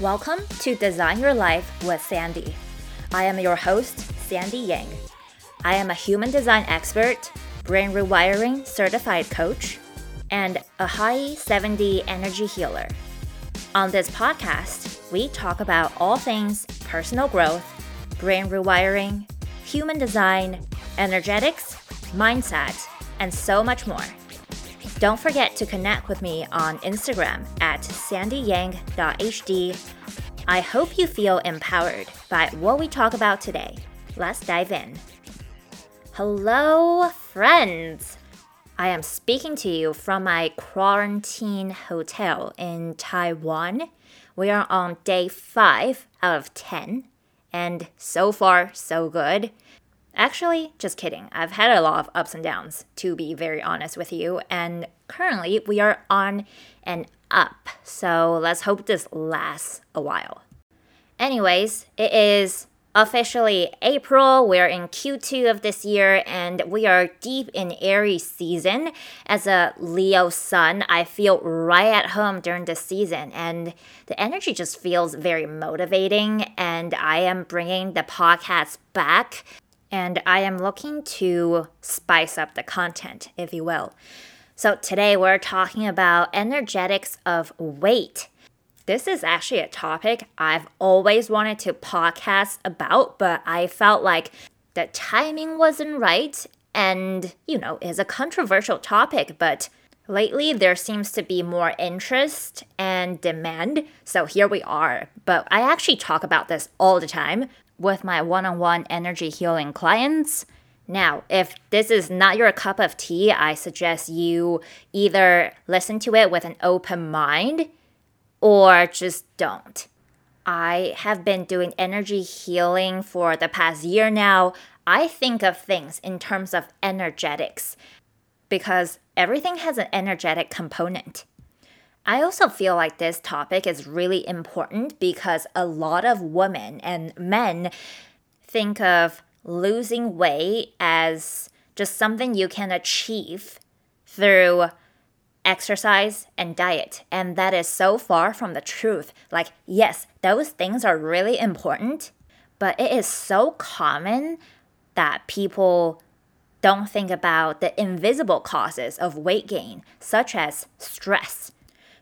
Welcome to Design Your Life with Sandy. I am your host, Sandy Yang. I am a human design expert, brain rewiring certified coach, and Ahai 7D energy healer. On this podcast, we talk about all things personal growth, brain rewiring, human design, energetics, mindset, and so much more. Don't forget to connect with me on Instagram at sandyyang.hd. I hope you feel empowered by what we talk about today. Let's dive in. Hello, friends! I am speaking to you from my quarantine hotel in Taiwan. We are on day 5 out of 10, and so far, so good. Actually, just kidding. I've had a lot of ups and downs, to be very honest with you, and currently we are on an up. So let's hope this lasts a while. Anyways, it is officially April. We're in Q2 of this year and we are deep in Aries season. As a Leo sun, I feel right at home during this season and the energy just feels very motivating and I am bringing the podcast back and I am looking to spice up the content, if you will. So today we're talking about energetics of weight. This is actually a topic I've always wanted to podcast about, but I felt like the timing wasn't right and, you know, is a controversial topic, but lately there seems to be more interest and demand. So here we are. But I actually talk about this all the time with my one on one energy healing clients. Now, if this is not your cup of tea, I suggest you either listen to it with an open mind or just don't. I have been doing energy healing for the past year now. I think of things in terms of energetics because everything has an energetic component. I also feel like this topic is really important because a lot of women and men think of losing weight as just something you can achieve through exercise and diet. And that is so far from the truth. Like, yes, those things are really important, but it is so common that people don't think about the invisible causes of weight gain, such as stress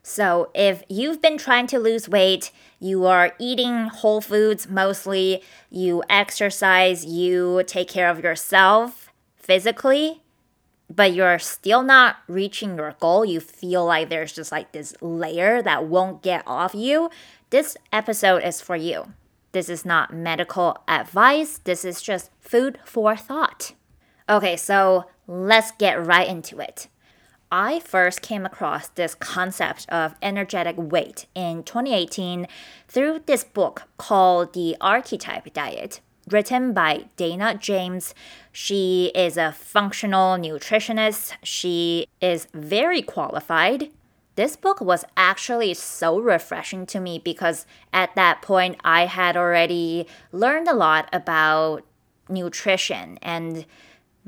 so, if you've been trying to lose weight, you are eating whole foods mostly, you exercise, you take care of yourself physically, but you're still not reaching your goal, you feel like there's just like this layer that won't get off you, this episode is for you. This is not medical advice, this is just food for thought. Okay, so let's get right into it. I first came across this concept of energetic weight in 2018 through this book called The Archetype Diet, written by Dana James. She is a functional nutritionist, she is very qualified. This book was actually so refreshing to me because at that point I had already learned a lot about nutrition and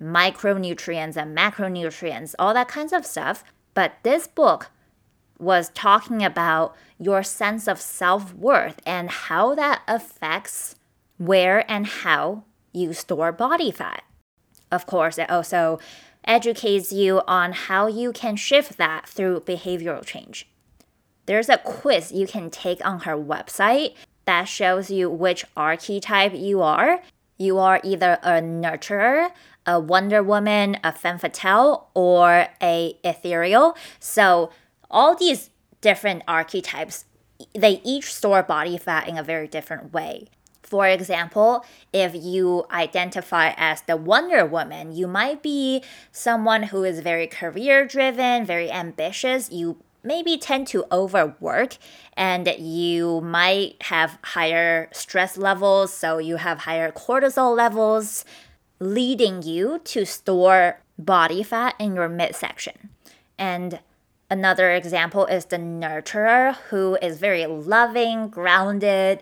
micronutrients and macronutrients, all that kinds of stuff. But this book was talking about your sense of self worth and how that affects where and how you store body fat. Of course, it also educates you on how you can shift that through behavioral change. There's a quiz you can take on her website that shows you which archetype you are. You are either a nurturer, a Wonder Woman, a femme fatale, or a ethereal. So all these different archetypes, they each store body fat in a very different way. For example, if you identify as the Wonder Woman, you might be someone who is very career driven, very ambitious. You maybe tend to overwork and you might have higher stress levels, so you have higher cortisol levels leading you to store body fat in your midsection. And another example is the nurturer who is very loving, grounded.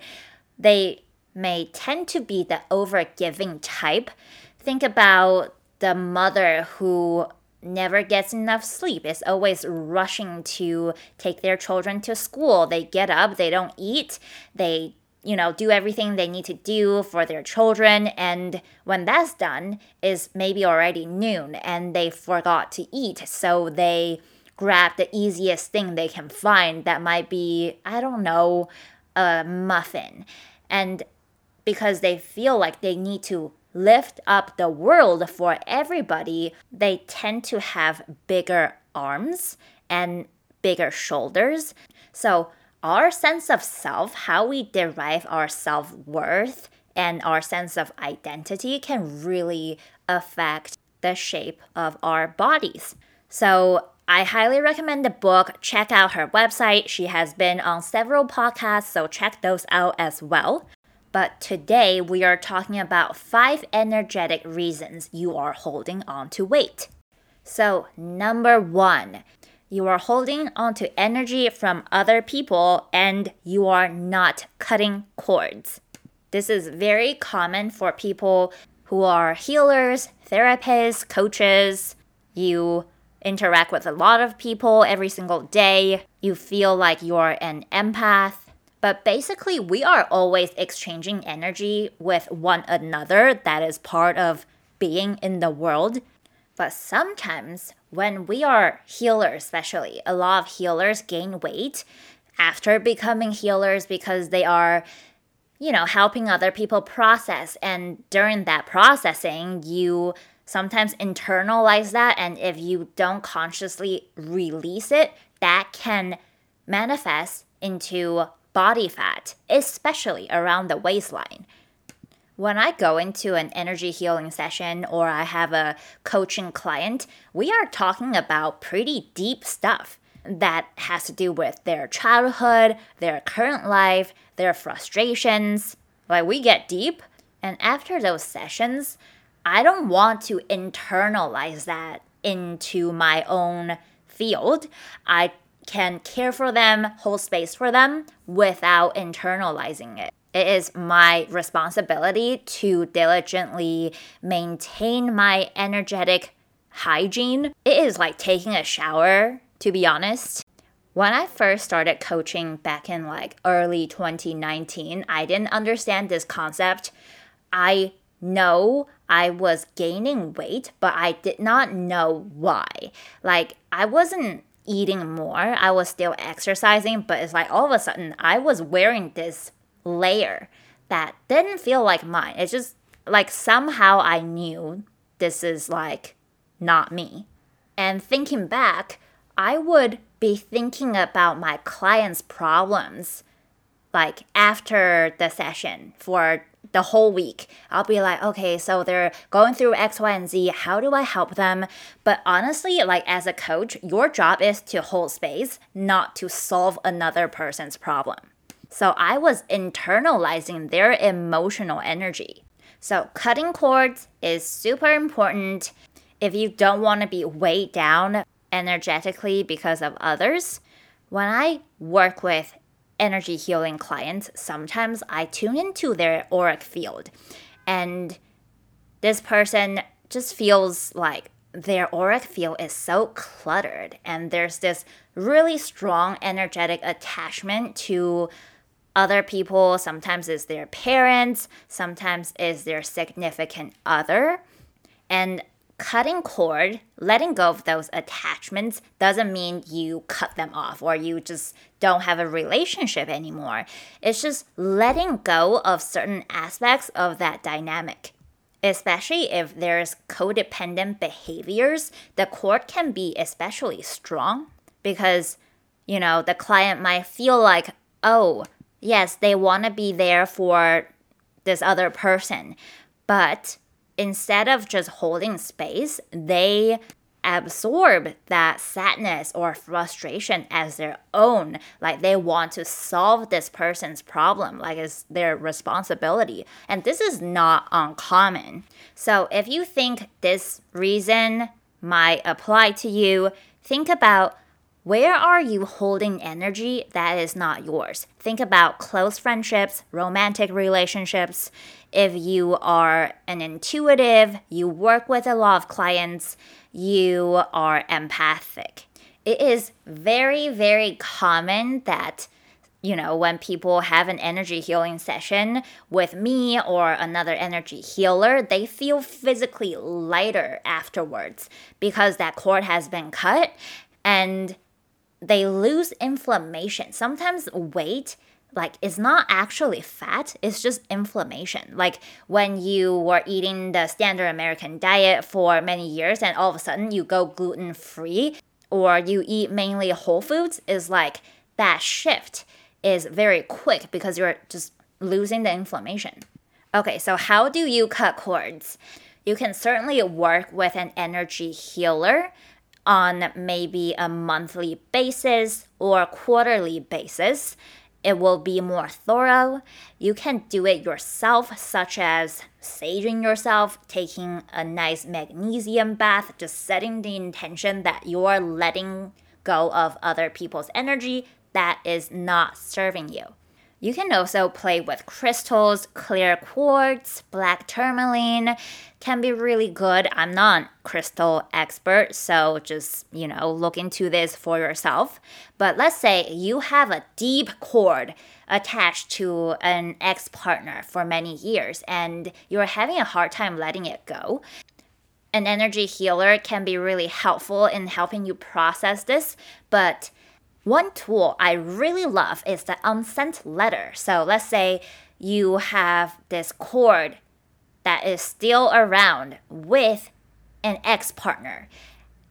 They may tend to be the overgiving type. Think about the mother who never gets enough sleep, is always rushing to take their children to school. They get up, they don't eat, they you know, do everything they need to do for their children. And when that's done, is maybe already noon and they forgot to eat. So they grab the easiest thing they can find that might be, I don't know, a muffin. And because they feel like they need to lift up the world for everybody, they tend to have bigger arms and bigger shoulders. So our sense of self, how we derive our self worth and our sense of identity can really affect the shape of our bodies. So, I highly recommend the book. Check out her website. She has been on several podcasts, so check those out as well. But today we are talking about five energetic reasons you are holding on to weight. So, number one, you are holding on to energy from other people and you are not cutting cords. This is very common for people who are healers, therapists, coaches. You interact with a lot of people every single day. You feel like you're an empath. But basically, we are always exchanging energy with one another. That is part of being in the world. But sometimes when we are healers, especially, a lot of healers gain weight after becoming healers because they are, you know, helping other people process. And during that processing, you sometimes internalize that. And if you don't consciously release it, that can manifest into body fat, especially around the waistline when I go into an energy healing session or I have a coaching client, we are talking about pretty deep stuff that has to do with their childhood, their current life, their frustrations. Like, we get deep. And after those sessions, I don't want to internalize that into my own field. I can care for them, hold space for them without internalizing it it is my responsibility to diligently maintain my energetic hygiene. It is like taking a shower, to be honest. When I first started coaching back in like early 2019, I didn't understand this concept. I know I was gaining weight, but I did not know why. Like, I wasn't eating more, I was still exercising, but it's like all of a sudden I was wearing this layer that didn't feel like mine. It's just like somehow I knew this is like not me. And thinking back, I would be thinking about my clients' problems like after the session for the whole week. I'll be like, okay, so they're going through X, Y, and Z. How do I help them? But honestly, like as a coach, your job is to hold space, not to solve another person's problem. So I was internalizing their emotional energy. So cutting cords is super important if you don't want to be weighed down energetically because of others. When I work with energy healing clients, sometimes I tune into their auric field and this person just feels like their auric field is so cluttered and there's this really strong energetic attachment to other people, sometimes it's their parents, sometimes it's their significant other. And cutting cord, letting go of those attachments doesn't mean you cut them off or you just don't have a relationship anymore. It's just letting go of certain aspects of that dynamic. Especially if there's codependent behaviors, the cord can be especially strong because, you know, the client might feel like, oh, yes, they want to be there for this other person, but instead of just holding space, they absorb that sadness or frustration as their own. Like they want to solve this person's problem, like it's their responsibility. And this is not uncommon. So if you think this reason might apply to you, think about where are you holding energy that is not yours? Think about close friendships, romantic relationships. If you are an intuitive, you work with a lot of clients, you are empathic. It is very, very common that you know, when people have an energy healing session with me or another energy healer, they feel physically lighter afterwards because that cord has been cut and they lose inflammation. Sometimes weight like it's not actually fat it's just inflammation like when you were eating the standard american diet for many years and all of a sudden you go gluten free or you eat mainly whole foods is like that shift is very quick because you're just losing the inflammation. Okay, so how do you cut cords? You can certainly work with an energy healer on maybe a monthly basis or quarterly basis. It will be more thorough. You can do it yourself, such as saging yourself, taking a nice magnesium bath, just setting the intention that you're letting go of other people's energy that is not serving you. You can also play with crystals, clear quartz, black tourmaline can be really good. I'm not crystal expert, so just, you know, look into this for yourself. But let's say you have a deep cord attached to an ex-partner for many years and you're having a hard time letting it go. An energy healer can be really helpful in helping you process this, but one tool I really love is the unsent letter. So let's say you have this cord that is still around with an ex partner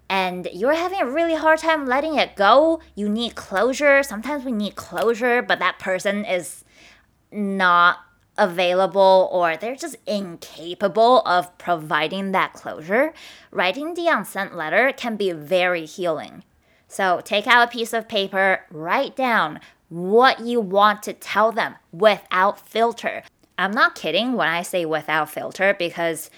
and you're having a really hard time letting it go. You need closure. Sometimes we need closure, but that person is not available or they're just incapable of providing that closure. Writing the unsent letter can be very healing. So take out a piece of paper, write down what you want to tell them without filter. I'm not kidding when I say without filter because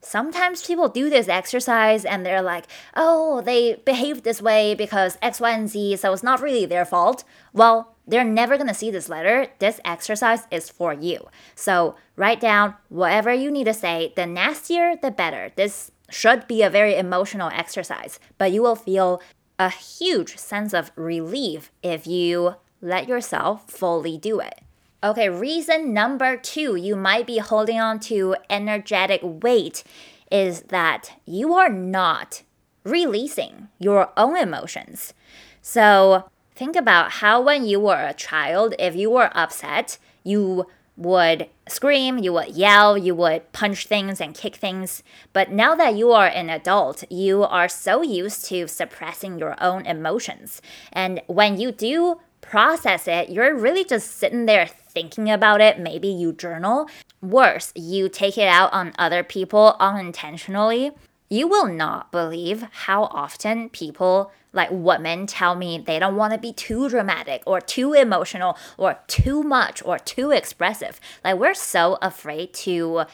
sometimes people do this exercise and they're like, oh, they behaved this way because X, Y, and Z, so it's not really their fault. Well, they're never gonna see this letter. This exercise is for you. So write down whatever you need to say. The nastier, the better. This should be a very emotional exercise, but you will feel a huge sense of relief if you let yourself fully do it. Okay, reason number two you might be holding on to energetic weight is that you are not releasing your own emotions. So think about how when you were a child, if you were upset, you would scream, you would yell, you would punch things and kick things. But now that you are an adult, you are so used to suppressing your own emotions. And when you do process it, you're really just sitting there thinking about it. Maybe you journal. Worse, you take it out on other people unintentionally. You will not believe how often people like women tell me they don't want to be too dramatic or too emotional or too much or too expressive. Like we're so afraid to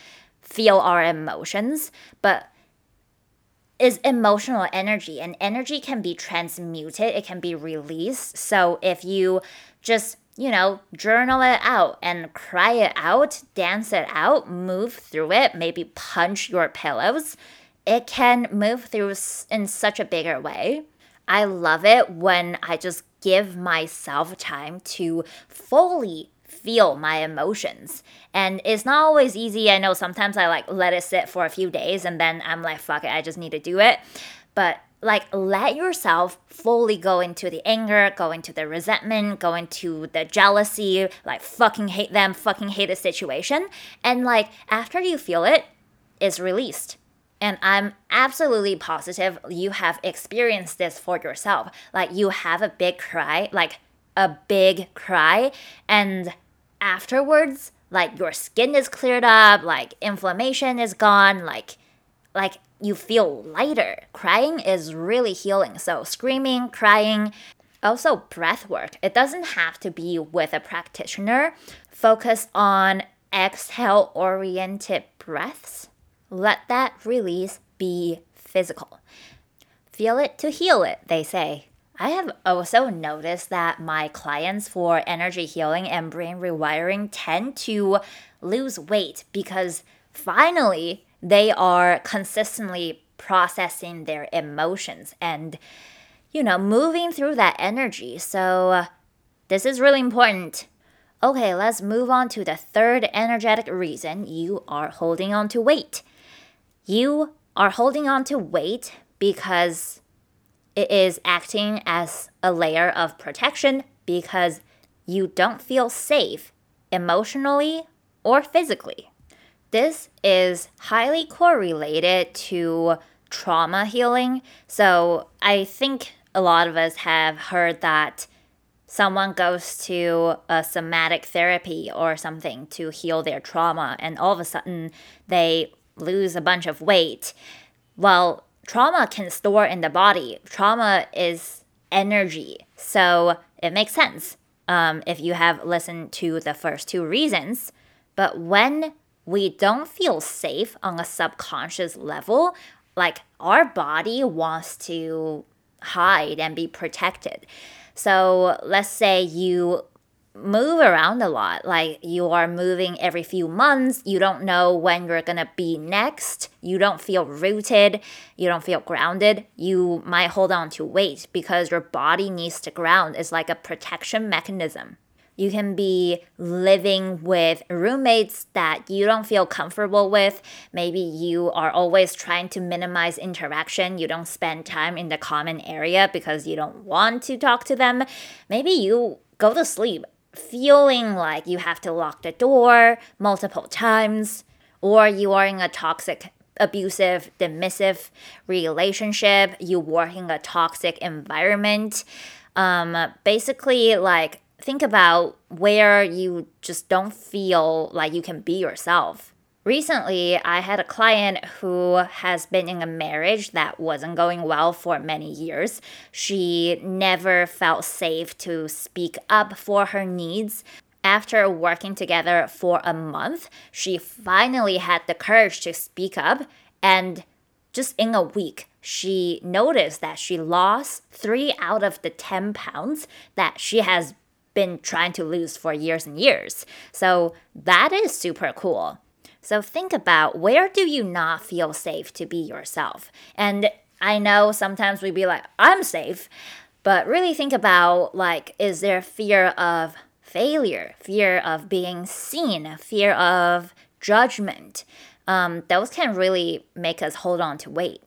feel our emotions, but is emotional energy and energy can be transmuted, it can be released. So if you just you know, journal it out and cry it out, dance it out, move through it, maybe punch your pillows. It can move through in such a bigger way. I love it when I just give myself time to fully feel my emotions. And it's not always easy. I know sometimes I like let it sit for a few days and then I'm like, fuck it, I just need to do it. But like let yourself fully go into the anger, go into the resentment, go into the jealousy, like fucking hate them, fucking hate the situation. And like after you feel it, it's released. And I'm absolutely positive you have experienced this for yourself. Like you have a big cry, like a big cry, and afterwards, like your skin is cleared up, like inflammation is gone, like like you feel lighter. Crying is really healing. So screaming, crying, also breath work. It doesn't have to be with a practitioner. Focus on exhale oriented breaths let that release be physical. Feel it to heal it, they say. I have also noticed that my clients for energy healing and brain rewiring tend to lose weight because finally they are consistently processing their emotions and, you know, moving through that energy. So, uh, this is really important. Okay, let's move on to the third energetic reason you are holding on to weight. You are holding on to weight because it is acting as a layer of protection because you don't feel safe emotionally or physically. This is highly correlated to trauma healing. So I think a lot of us have heard that someone goes to a somatic therapy or something to heal their trauma, and all of a sudden they lose a bunch of weight. Well, trauma can store in the body. Trauma is energy. So it makes sense um, if you have listened to the first two reasons. But when we don't feel safe on a subconscious level, like our body wants to hide and be protected. So let's say you move around a lot, like you are moving every few months, you don't know when you're gonna be next, you don't feel rooted, you don't feel grounded, you might hold on to weight because your body needs to ground. It's like a protection mechanism. You can be living with roommates that you don't feel comfortable with. Maybe you are always trying to minimize interaction. You don't spend time in the common area because you don't want to talk to them. Maybe you go to sleep feeling like you have to lock the door multiple times, or you are in a toxic abusive, dismissive relationship, you work in a toxic environment. Um, basically, like think about where you just don't feel like you can be yourself. Recently, I had a client who has been in a marriage that wasn't going well for many years. She never felt safe to speak up for her needs. After working together for a month, she finally had the courage to speak up, and just in a week, she noticed that she lost three out of the 10 pounds that she has been trying to lose for years and years. So that is super cool. So think about where do you not feel safe to be yourself? And I know sometimes we'd be like, I'm safe, but really think about like, is there fear of failure, fear of being seen, fear of judgment? Um, those can really make us hold on to weight.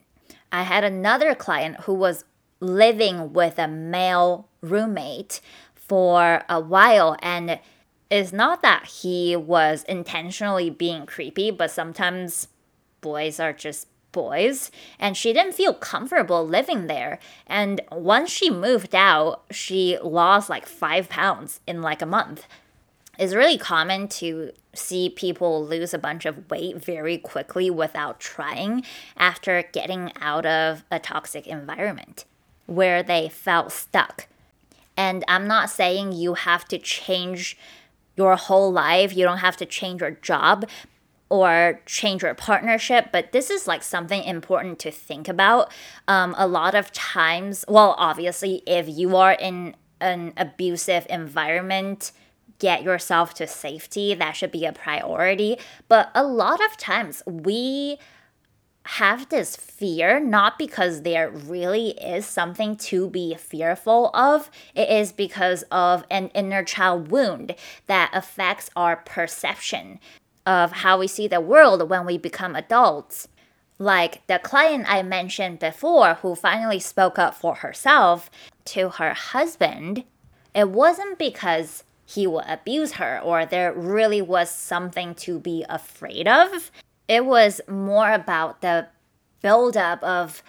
I had another client who was living with a male roommate for a while and it's not that he was intentionally being creepy, but sometimes boys are just boys and she didn't feel comfortable living there. And once she moved out she lost like five pounds in like a month. It's really common to see people lose a bunch of weight very quickly without trying after getting out of a toxic environment where they felt stuck. And I'm not saying you have to change your whole life, you don't have to change your job or change your partnership, but this is like something important to think about. Um, a lot of times, well, obviously, if you are in an abusive environment, get yourself to safety. That should be a priority. But a lot of times, we have this fear not because there really is something to be fearful of. It is because of an inner child wound that affects our perception of how we see the world when we become adults. Like the client I mentioned before, who finally spoke up for herself to her husband, it wasn't because he would abuse her or there really was something to be afraid of it was more about the buildup of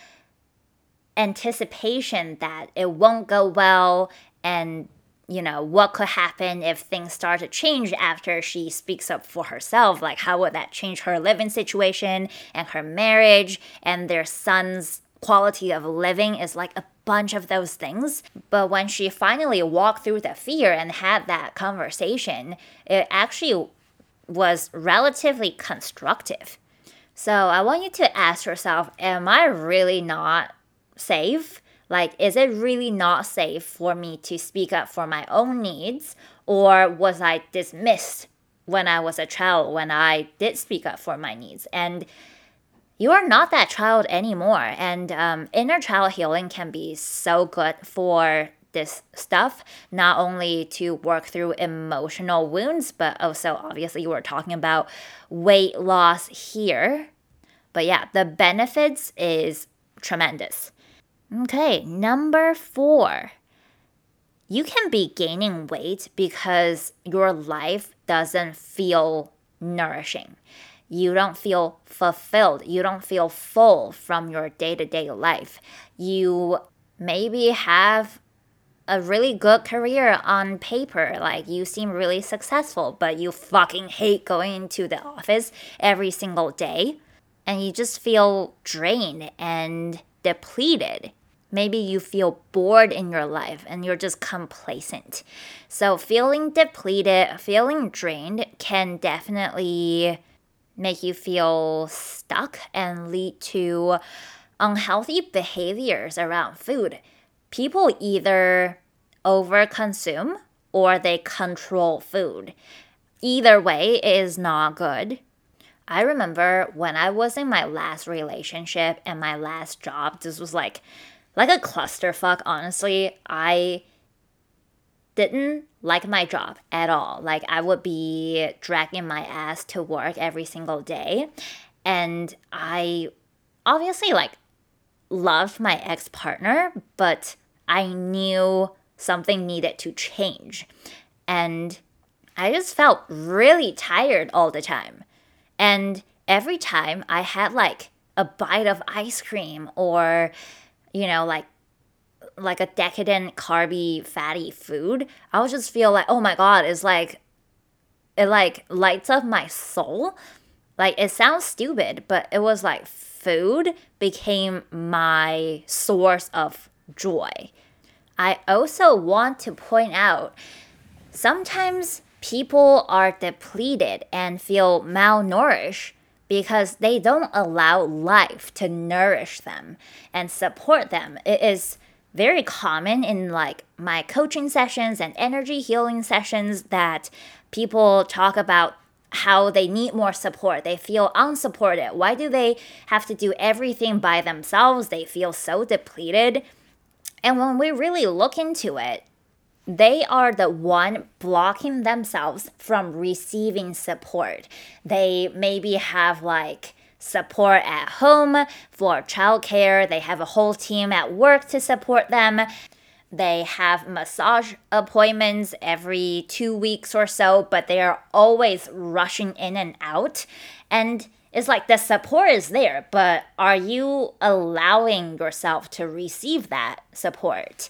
anticipation that it won't go well and you know what could happen if things start to change after she speaks up for herself. Like how would that change her living situation and her marriage? And their son's quality of living is like a bunch of those things. But when she finally walked through the fear and had that conversation it actually was relatively constructive so I want you to ask yourself Am I really not safe? Like, is it really not safe for me to speak up for my own needs? Or was I dismissed when I was a child when I did speak up for my needs? And you are not that child anymore. And um, inner child healing can be so good for this stuff, not only to work through emotional wounds, but also obviously we're talking about weight loss here. But yeah, the benefits is tremendous. Okay, number four. You can be gaining weight because your life doesn't feel nourishing you don't feel fulfilled. You don't feel full from your day to day life. You maybe have a really good career on paper. Like you seem really successful, but you fucking hate going into the office every single day. And you just feel drained and depleted. Maybe you feel bored in your life and you're just complacent. So, feeling depleted, feeling drained can definitely make you feel stuck and lead to unhealthy behaviors around food. People either overconsume or they control food. Either way is not good. I remember when I was in my last relationship and my last job, this was like like a clusterfuck, honestly. I didn't like my job at all. Like I would be dragging my ass to work every single day. And I obviously like loved my ex-partner, but I knew something needed to change. And I just felt really tired all the time. And every time I had like a bite of ice cream or you know like like a decadent carby fatty food i would just feel like oh my god it's like it like lights up my soul like it sounds stupid but it was like food became my source of joy i also want to point out sometimes people are depleted and feel malnourished because they don't allow life to nourish them and support them. It is very common in like my coaching sessions and energy healing sessions that people talk about how they need more support. They feel unsupported. Why do they have to do everything by themselves? They feel so depleted. And when we really look into it, they are the one blocking themselves from receiving support. They maybe have like support at home for childcare. They have a whole team at work to support them. They have massage appointments every two weeks or so, but they are always rushing in and out. And it's like the support is there, but are you allowing yourself to receive that support?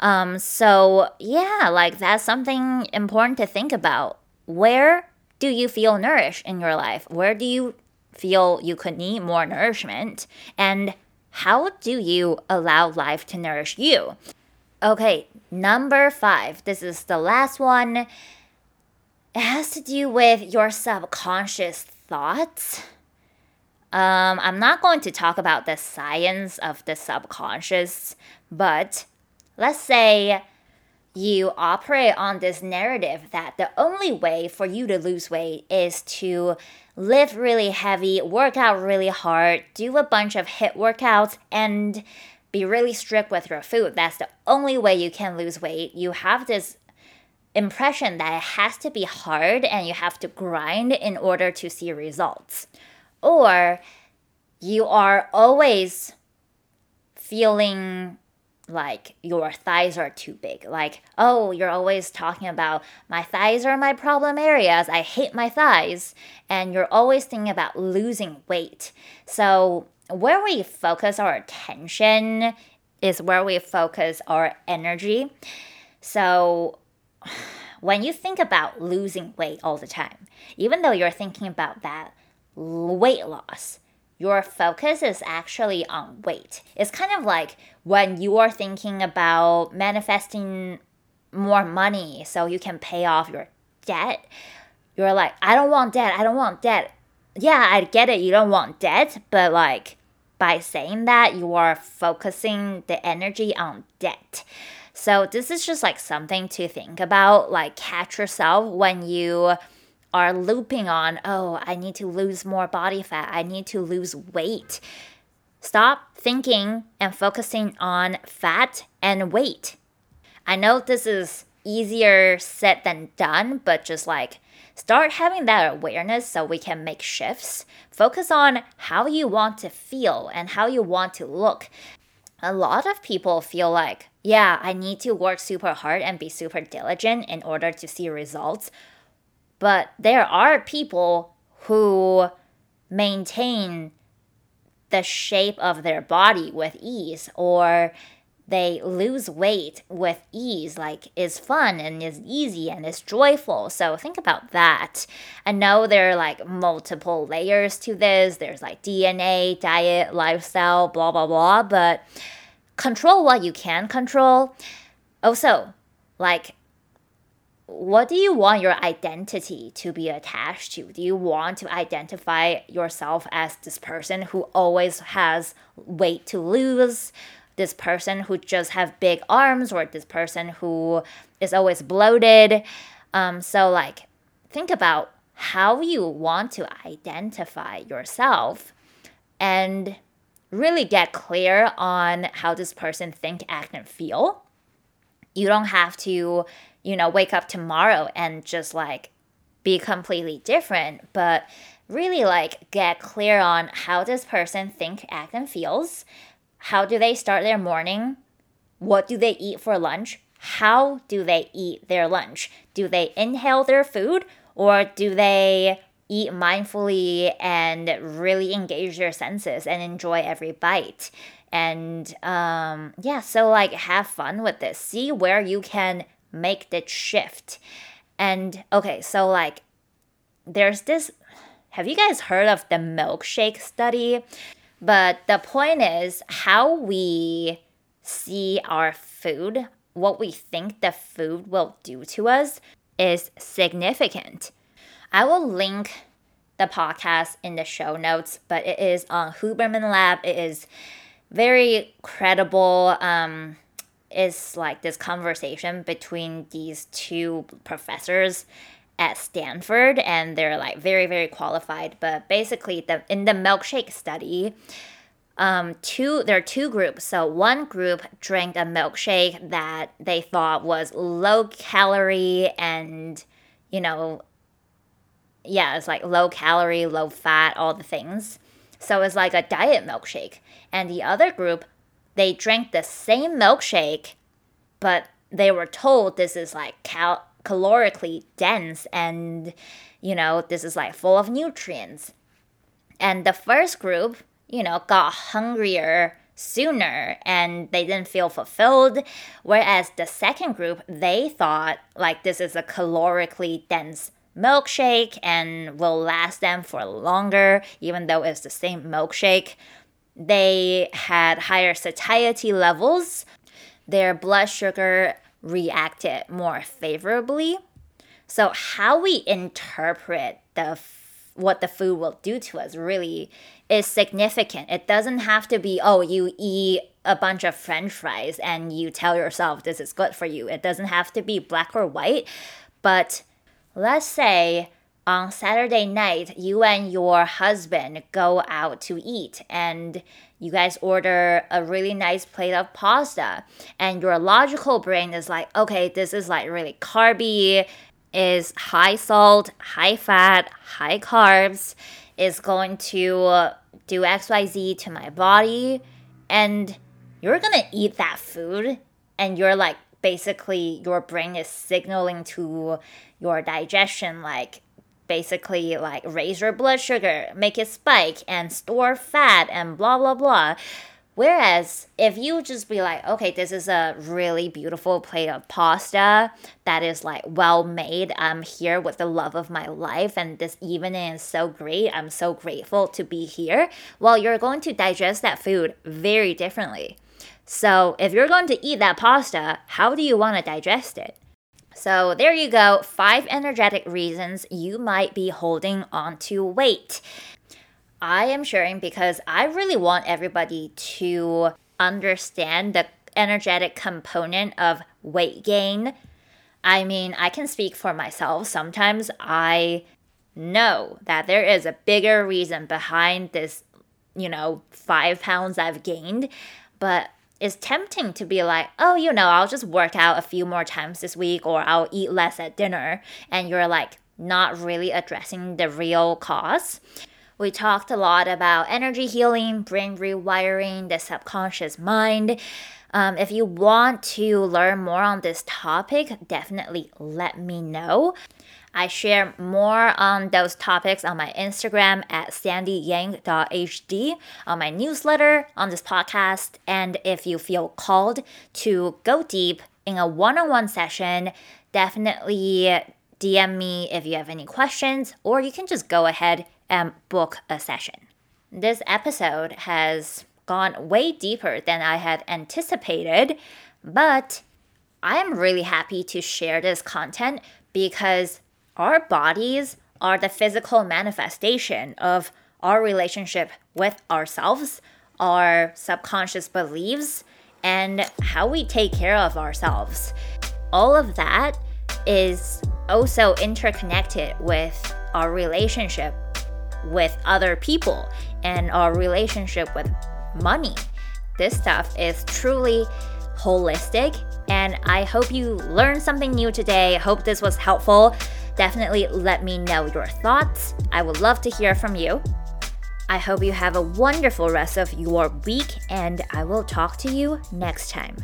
Um, so, yeah, like that's something important to think about. Where do you feel nourished in your life? Where do you feel you could need more nourishment? And how do you allow life to nourish you? Okay, number five. This is the last one. It has to do with your subconscious thoughts. Um, I'm not going to talk about the science of the subconscious, but let's say you operate on this narrative that the only way for you to lose weight is to lift really heavy, work out really hard, do a bunch of HIIT workouts, and be really strict with your food. That's the only way you can lose weight. You have this impression that it has to be hard and you have to grind in order to see results. Or you are always feeling like your thighs are too big. Like, oh, you're always talking about my thighs are my problem areas. I hate my thighs. And you're always thinking about losing weight. So, where we focus our attention is where we focus our energy. So, when you think about losing weight all the time, even though you're thinking about that weight loss, your focus is actually on weight. It's kind of like when you are thinking about manifesting more money so you can pay off your debt. You're like, I don't want debt. I don't want debt. Yeah, I get it. You don't want debt, but like by saying that, you are focusing the energy on debt. So this is just like something to think about. Like catch yourself when you are looping on, oh, I need to lose more body fat, I need to lose weight. Stop thinking and focusing on fat and weight. I know this is easier said than done, but just like start having that awareness so we can make shifts. Focus on how you want to feel and how you want to look. A lot of people feel like, yeah, I need to work super hard and be super diligent in order to see results. But there are people who maintain the shape of their body with ease or they lose weight with ease like is fun and is easy and is joyful so think about that i know there are like multiple layers to this there's like dna diet lifestyle blah blah blah but control what you can control also like what do you want your identity to be attached to? Do you want to identify yourself as this person who always has weight to lose? This person who just have big arms or this person who is always bloated? Um, so like think about how you want to identify yourself and really get clear on how this person think, act, and feel. You don't have to you know, wake up tomorrow and just like be completely different, but really like get clear on how this person think, act, and feels. How do they start their morning? What do they eat for lunch? How do they eat their lunch? Do they inhale their food or do they eat mindfully and really engage their senses and enjoy every bite? And um, yeah, so like have fun with this. See where you can make the shift. And okay, so like there's this have you guys heard of the milkshake study? But the point is how we see our food, what we think the food will do to us is significant. I will link the podcast in the show notes, but it is on Huberman Lab. It is very credible. Um, is like this conversation between these two professors at Stanford and they're like very very qualified. But basically the in the milkshake study um, two there are two groups. So one group drank a milkshake that they thought was low calorie and you know yeah it's like low calorie low fat all the things. So it's like a diet milkshake. And the other group they drank the same milkshake, but they were told this is like cal- calorically dense and, you know, this is like full of nutrients. And the first group, you know, got hungrier sooner and they didn't feel fulfilled. Whereas the second group, they thought like this is a calorically dense milkshake and will last them for longer, even though it's the same milkshake they had higher satiety levels, their blood sugar reacted more favorably. So how we interpret the what the food will do to us really is significant. It doesn't have to be oh you eat a bunch of french fries and you tell yourself this is good for you. It doesn't have to be black or white, but let's say on Saturday night, you and your husband go out to eat and you guys order a really nice plate of pasta. And your logical brain is like, okay, this is like really carby, is high salt, high fat, high carbs, is going to do XYZ to my body. And you're gonna eat that food and you're like, basically, your brain is signaling to your digestion, like, basically like raise your blood sugar, make it spike, and store fat, and blah blah blah. Whereas if you just be like, okay, this is a really beautiful plate of pasta that is like well made. I'm here with the love of my life, and this evening is so great. I'm so grateful to be here. Well, you're going to digest that food very differently. So if you're going to eat that pasta, how do you want to digest it? So there you go, five energetic reasons you might be holding on to weight. I am sharing because I really want everybody to understand the energetic component of weight gain. I mean, I can speak for myself. Sometimes I know that there is a bigger reason behind this, you know, five pounds I've gained. But it's tempting to be like, oh, you know, I'll just work out a few more times this week or I'll eat less at dinner. And you're like not really addressing the real cause. We talked a lot about energy healing, brain rewiring, the subconscious mind. Um, if you want to learn more on this topic, definitely let me know. I share more on those topics on my Instagram at sandyyang.hd, on my newsletter, on this podcast, and if you feel called to go deep in a one on one session, definitely DM me if you have any questions, or you can just go ahead and book a session. This episode has gone way deeper than I had anticipated, but I'm really happy to share this content because our bodies are the physical manifestation of our relationship with ourselves, our subconscious beliefs, and how we take care of ourselves. All of that is also interconnected with our relationship with other people and our relationship with money. This stuff is truly holistic, and I hope you learned something new today. Hope this was helpful. Definitely let me know your thoughts. I would love to hear from you. I hope you have a wonderful rest of your week, and I will talk to you next time.